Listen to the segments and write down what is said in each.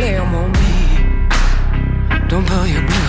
play on me. Don't blow your breath.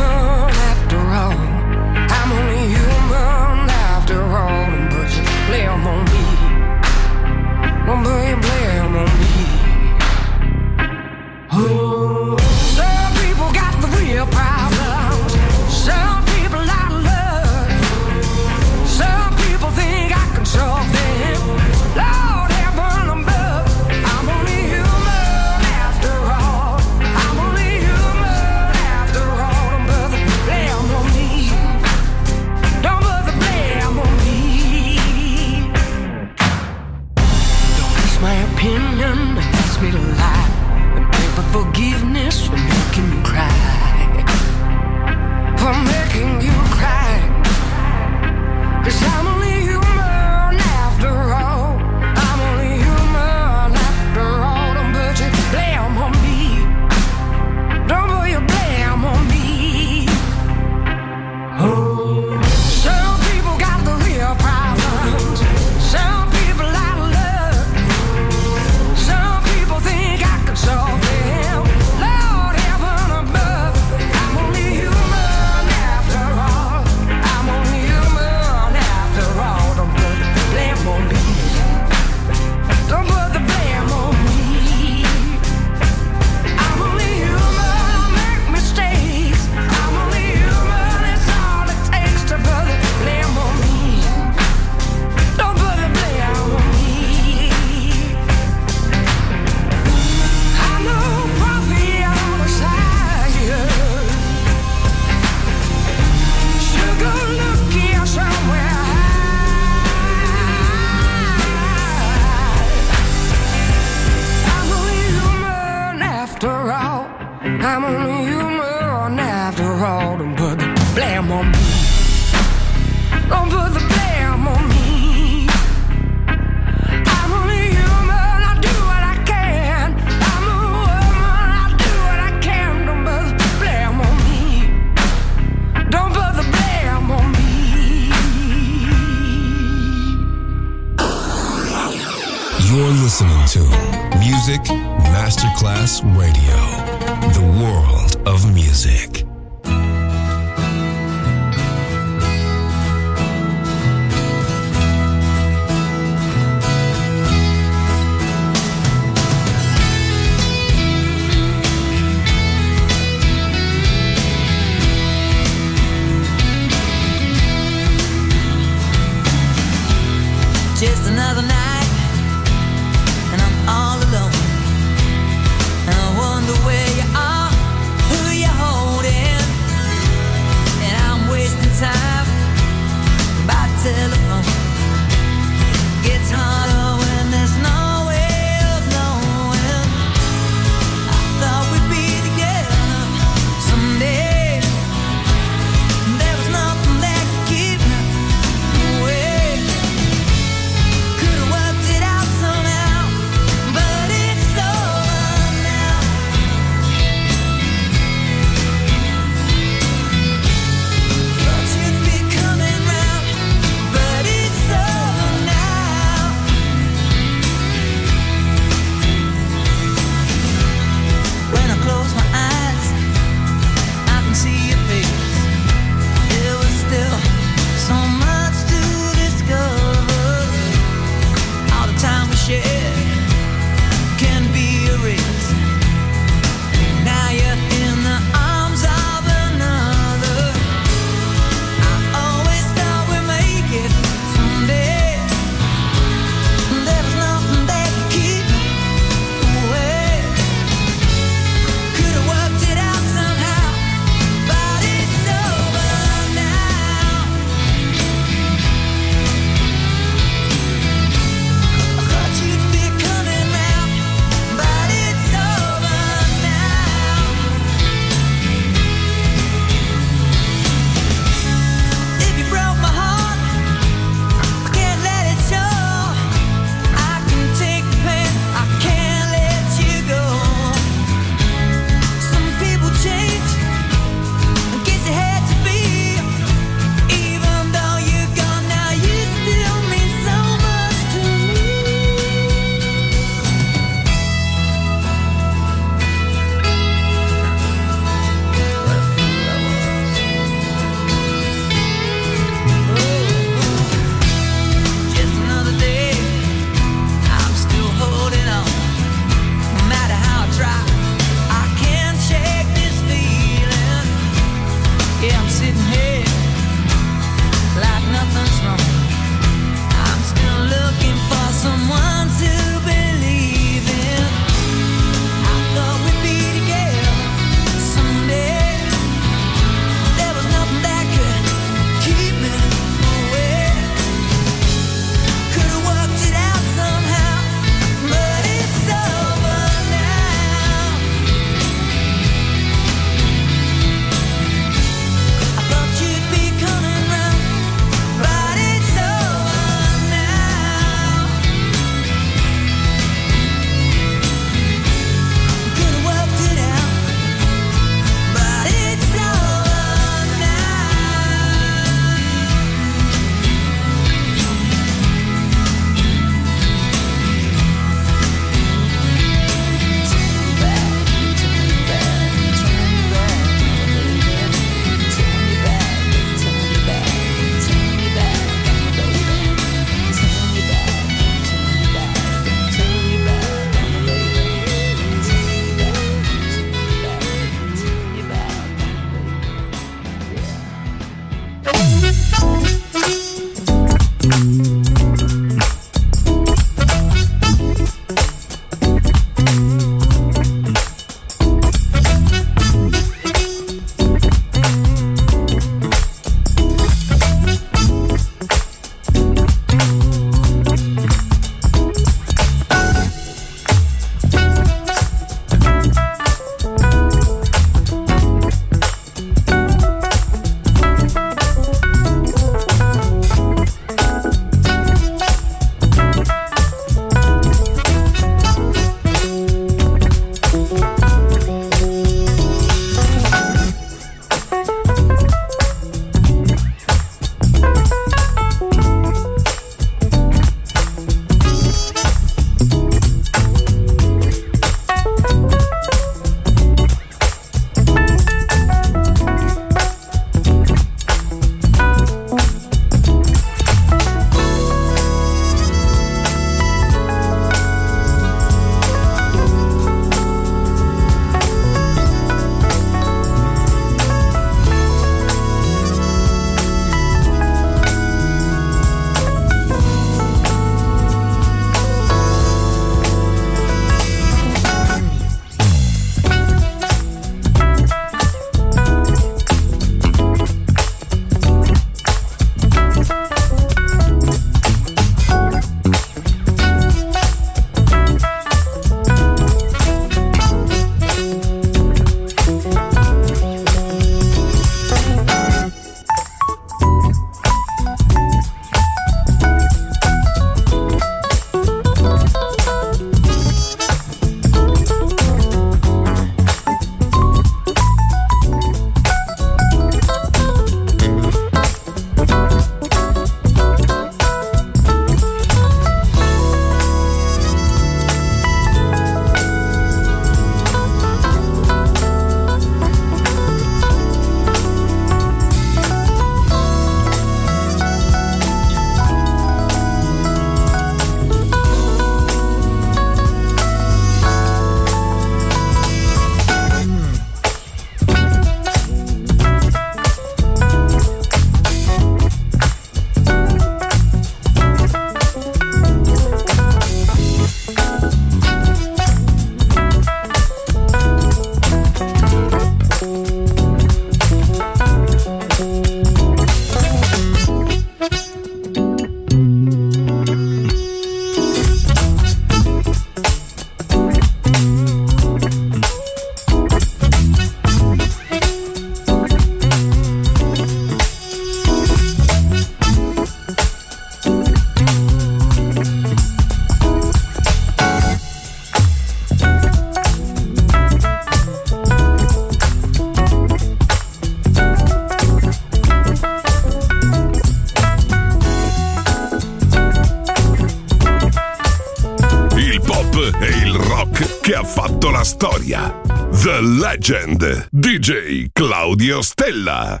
DJ Claudio Stella.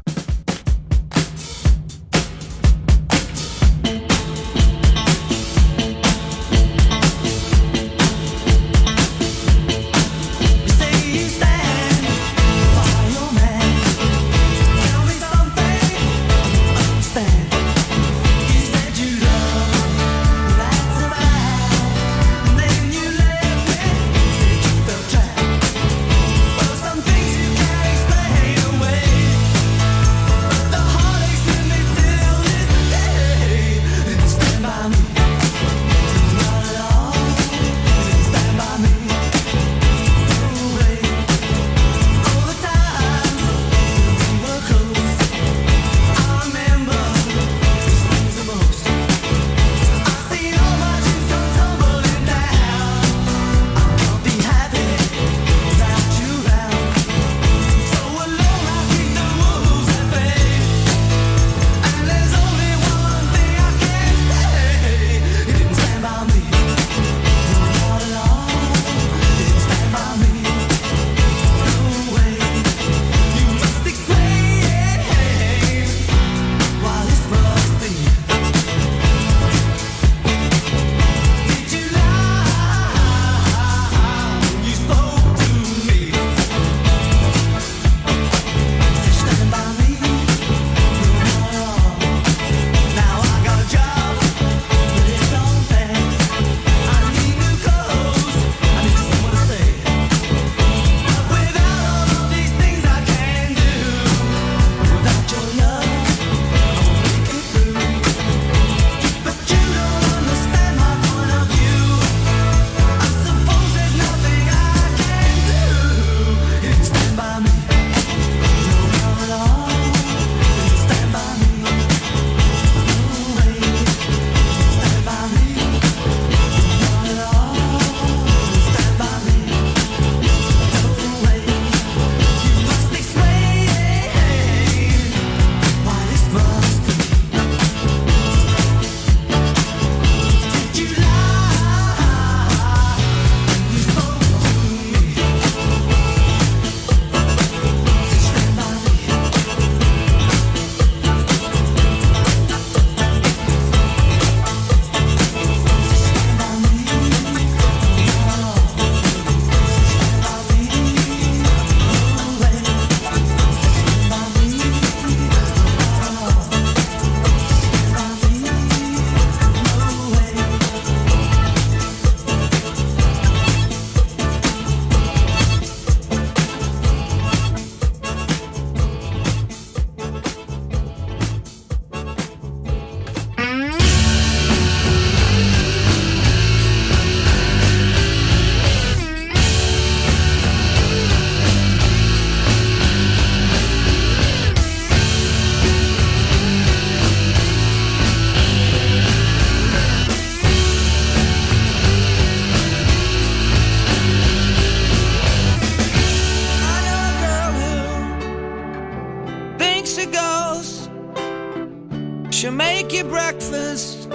breakfast.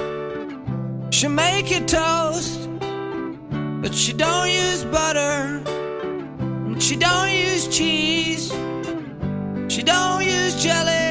She make you toast, but she don't use butter. And she don't use cheese. She don't use jelly.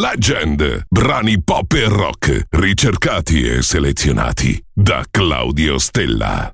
Legend. Brani pop e rock ricercati e selezionati da Claudio Stella.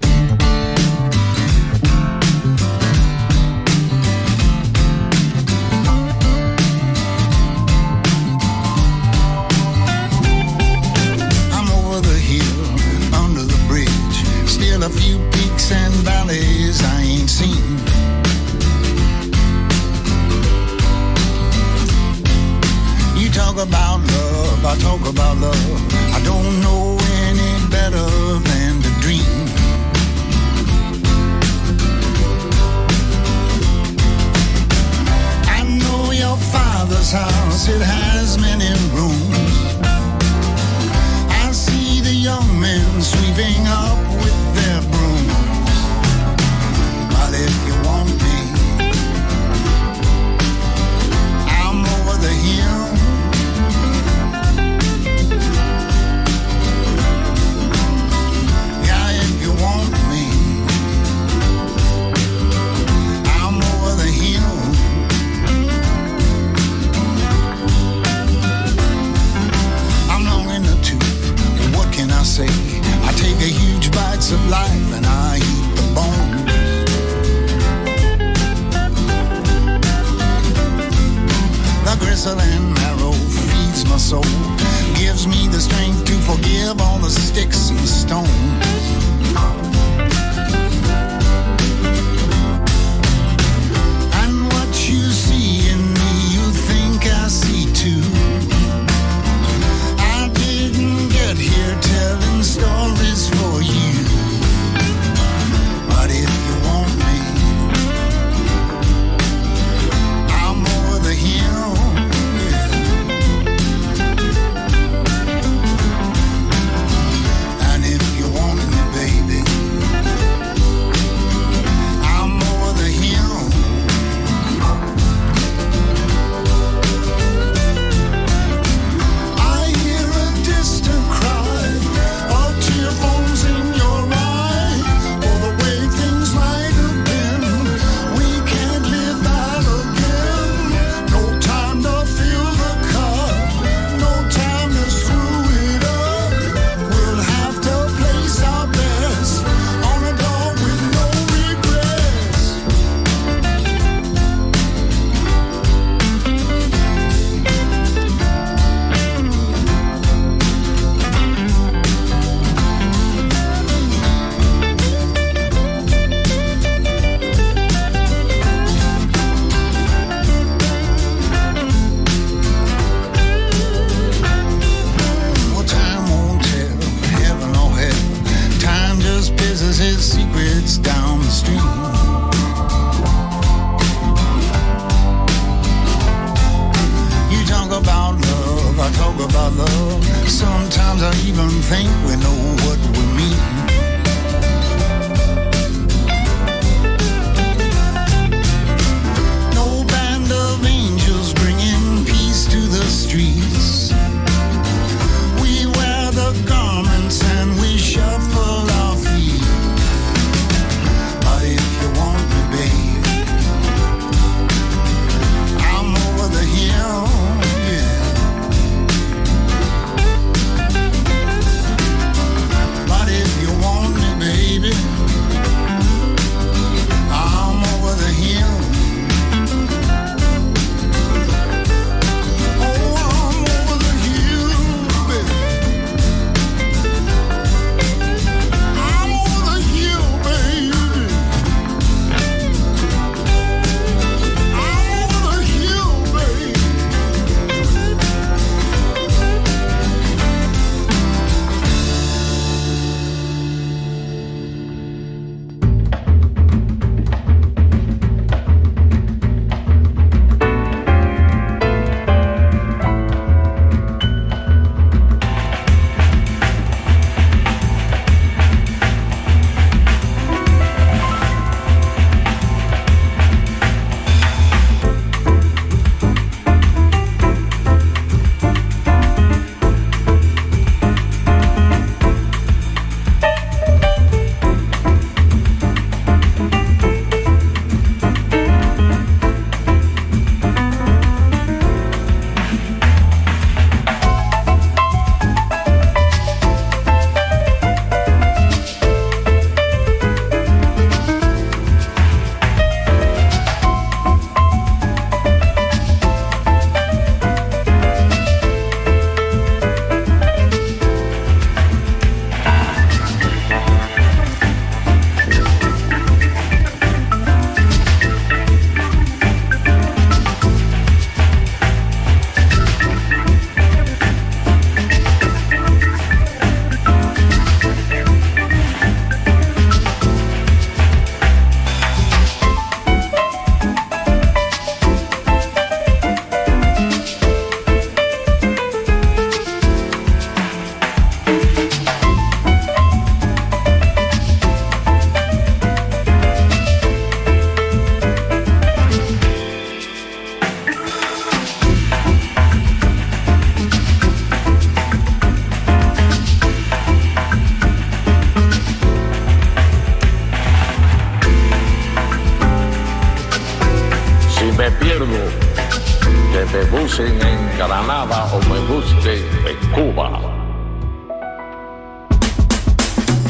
Granada o me busquen en Cuba.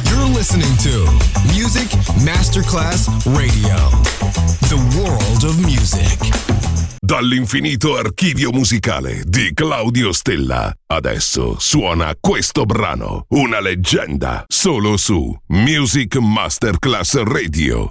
You're listening to Music Masterclass Radio, the world of music. Dall'infinito archivio musicale di Claudio Stella. Adesso suona questo brano, una leggenda, solo su Music Masterclass Radio.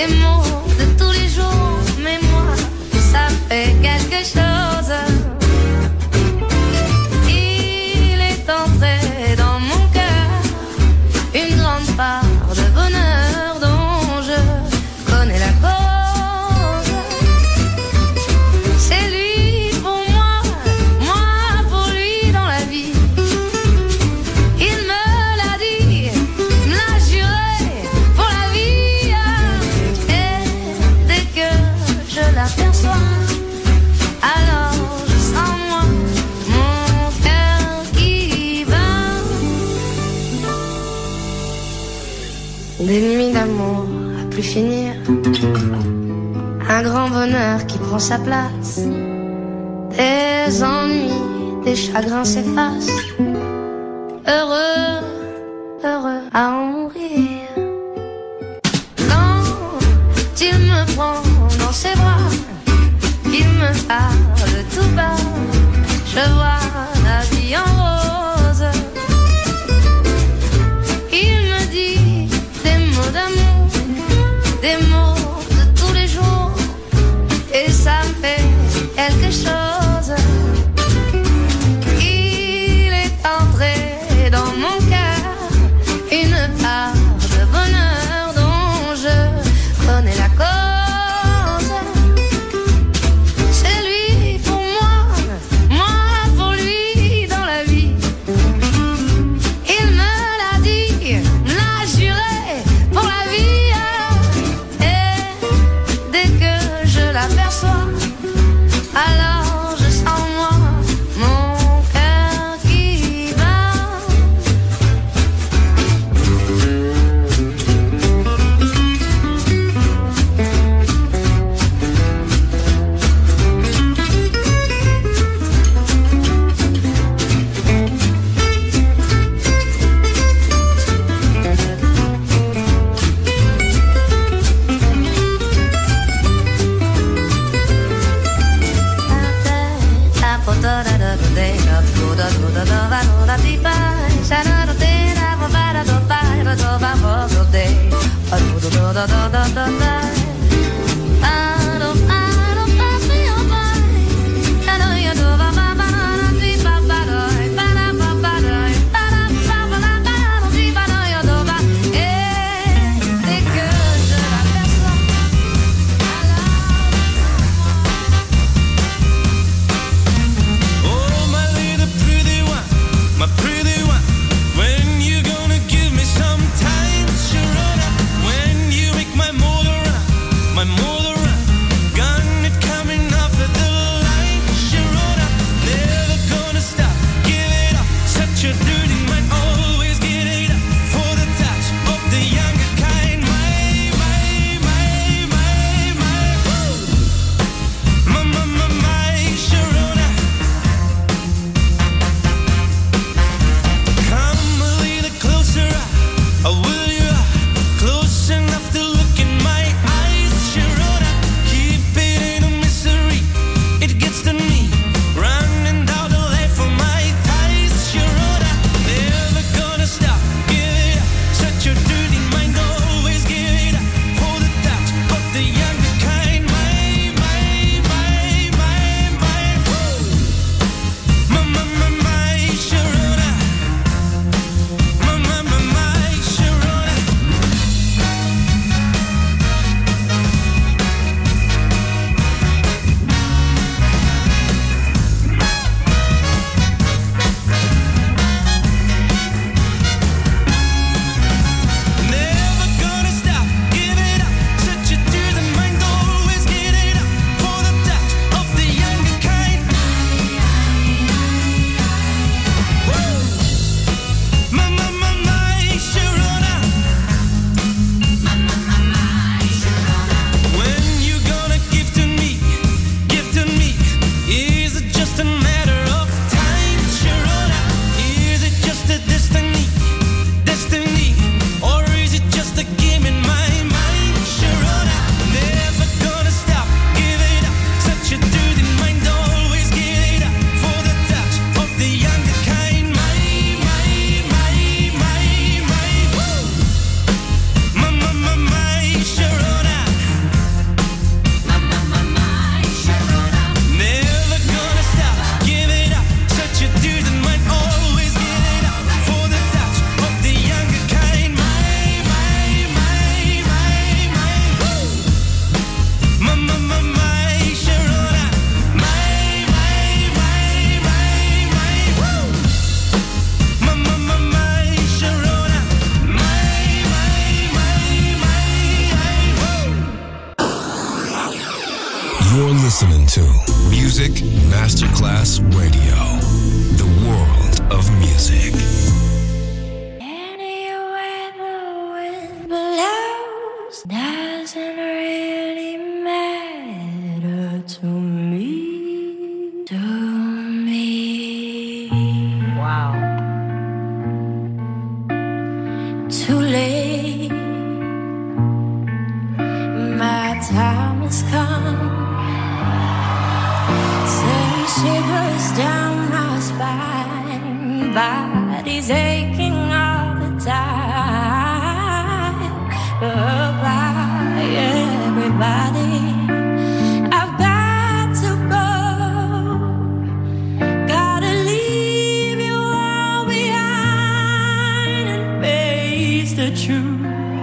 des mots nuits d'amour à plus finir, un grand bonheur qui prend sa place. Des ennuis, des chagrins s'effacent. Heureux, heureux à en parle tout bas. Je vois ダダダダダ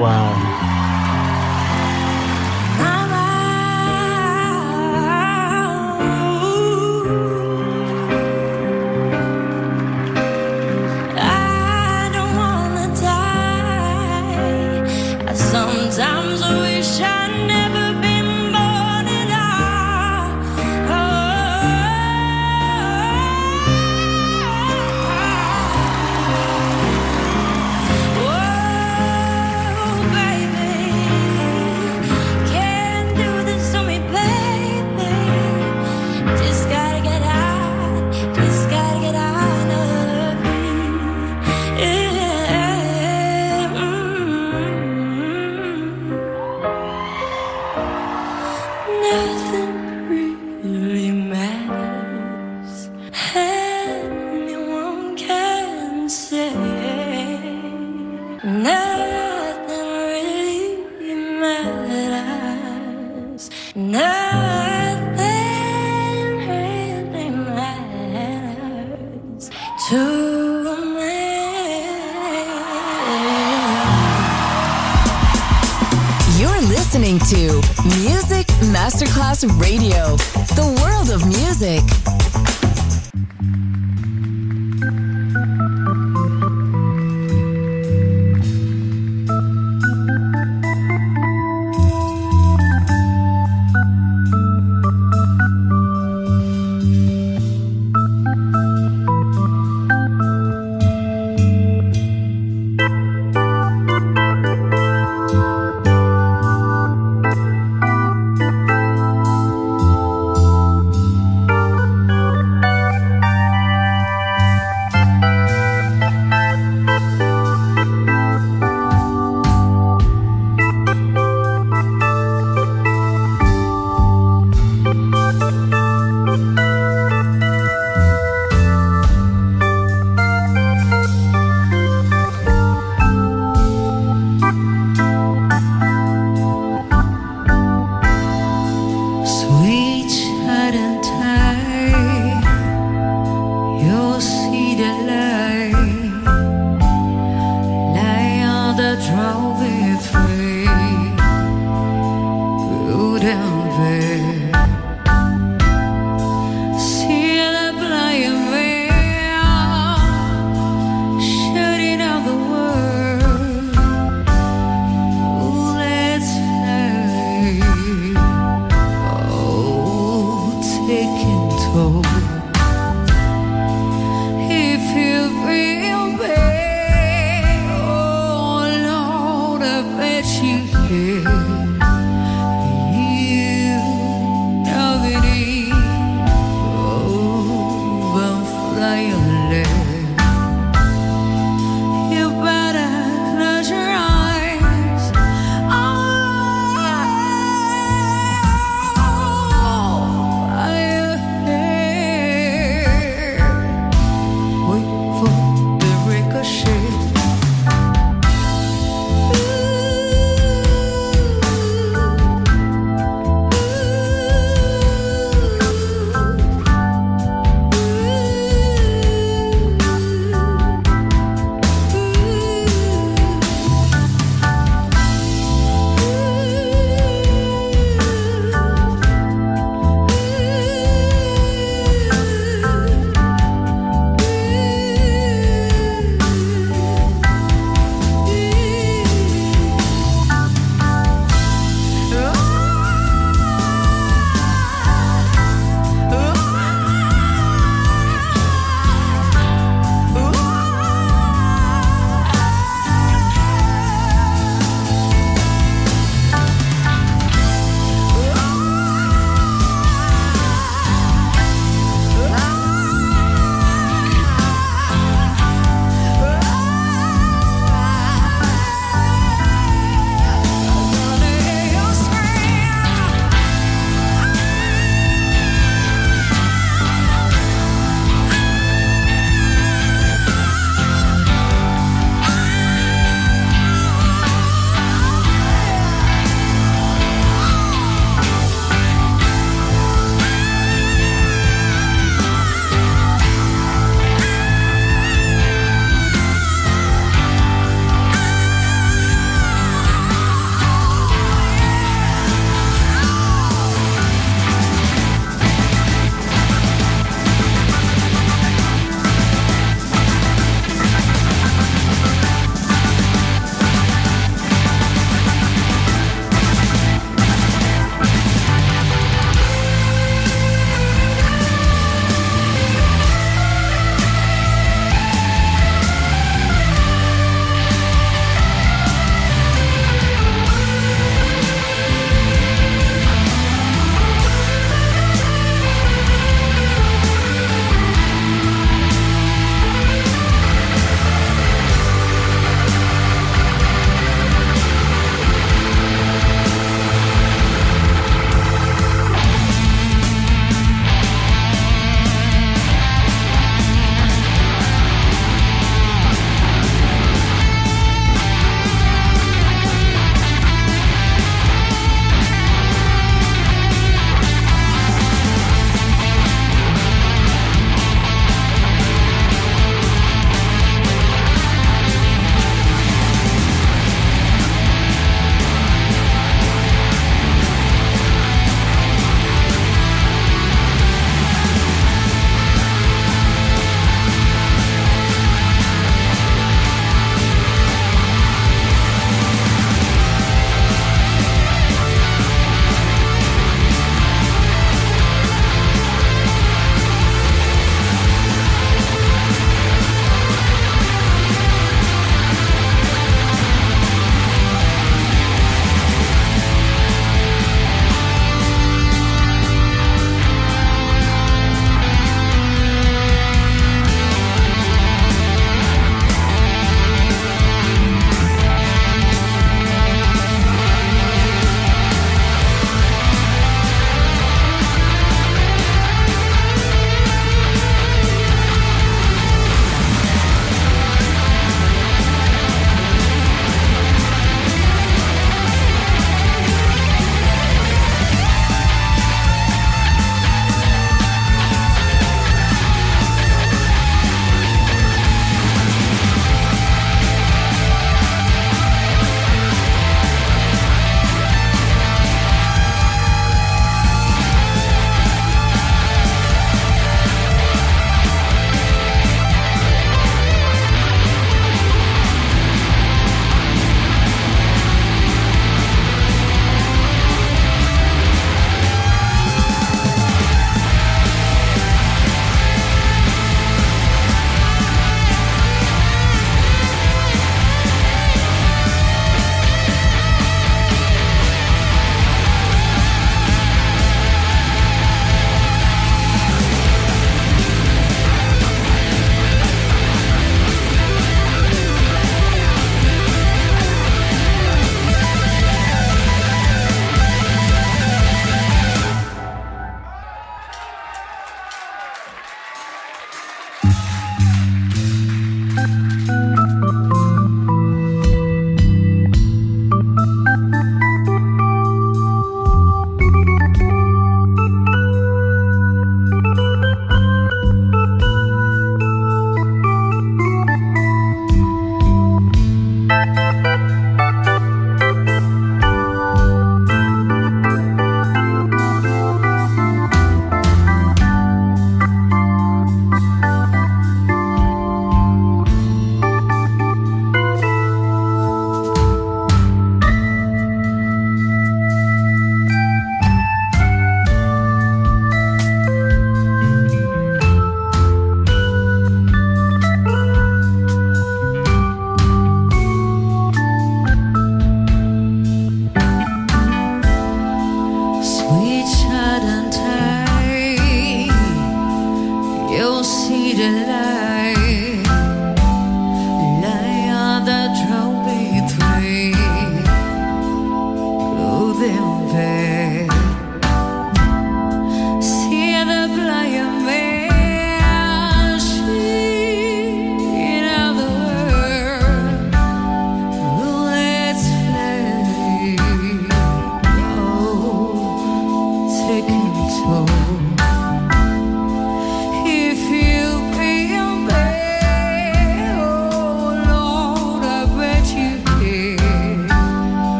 Wow.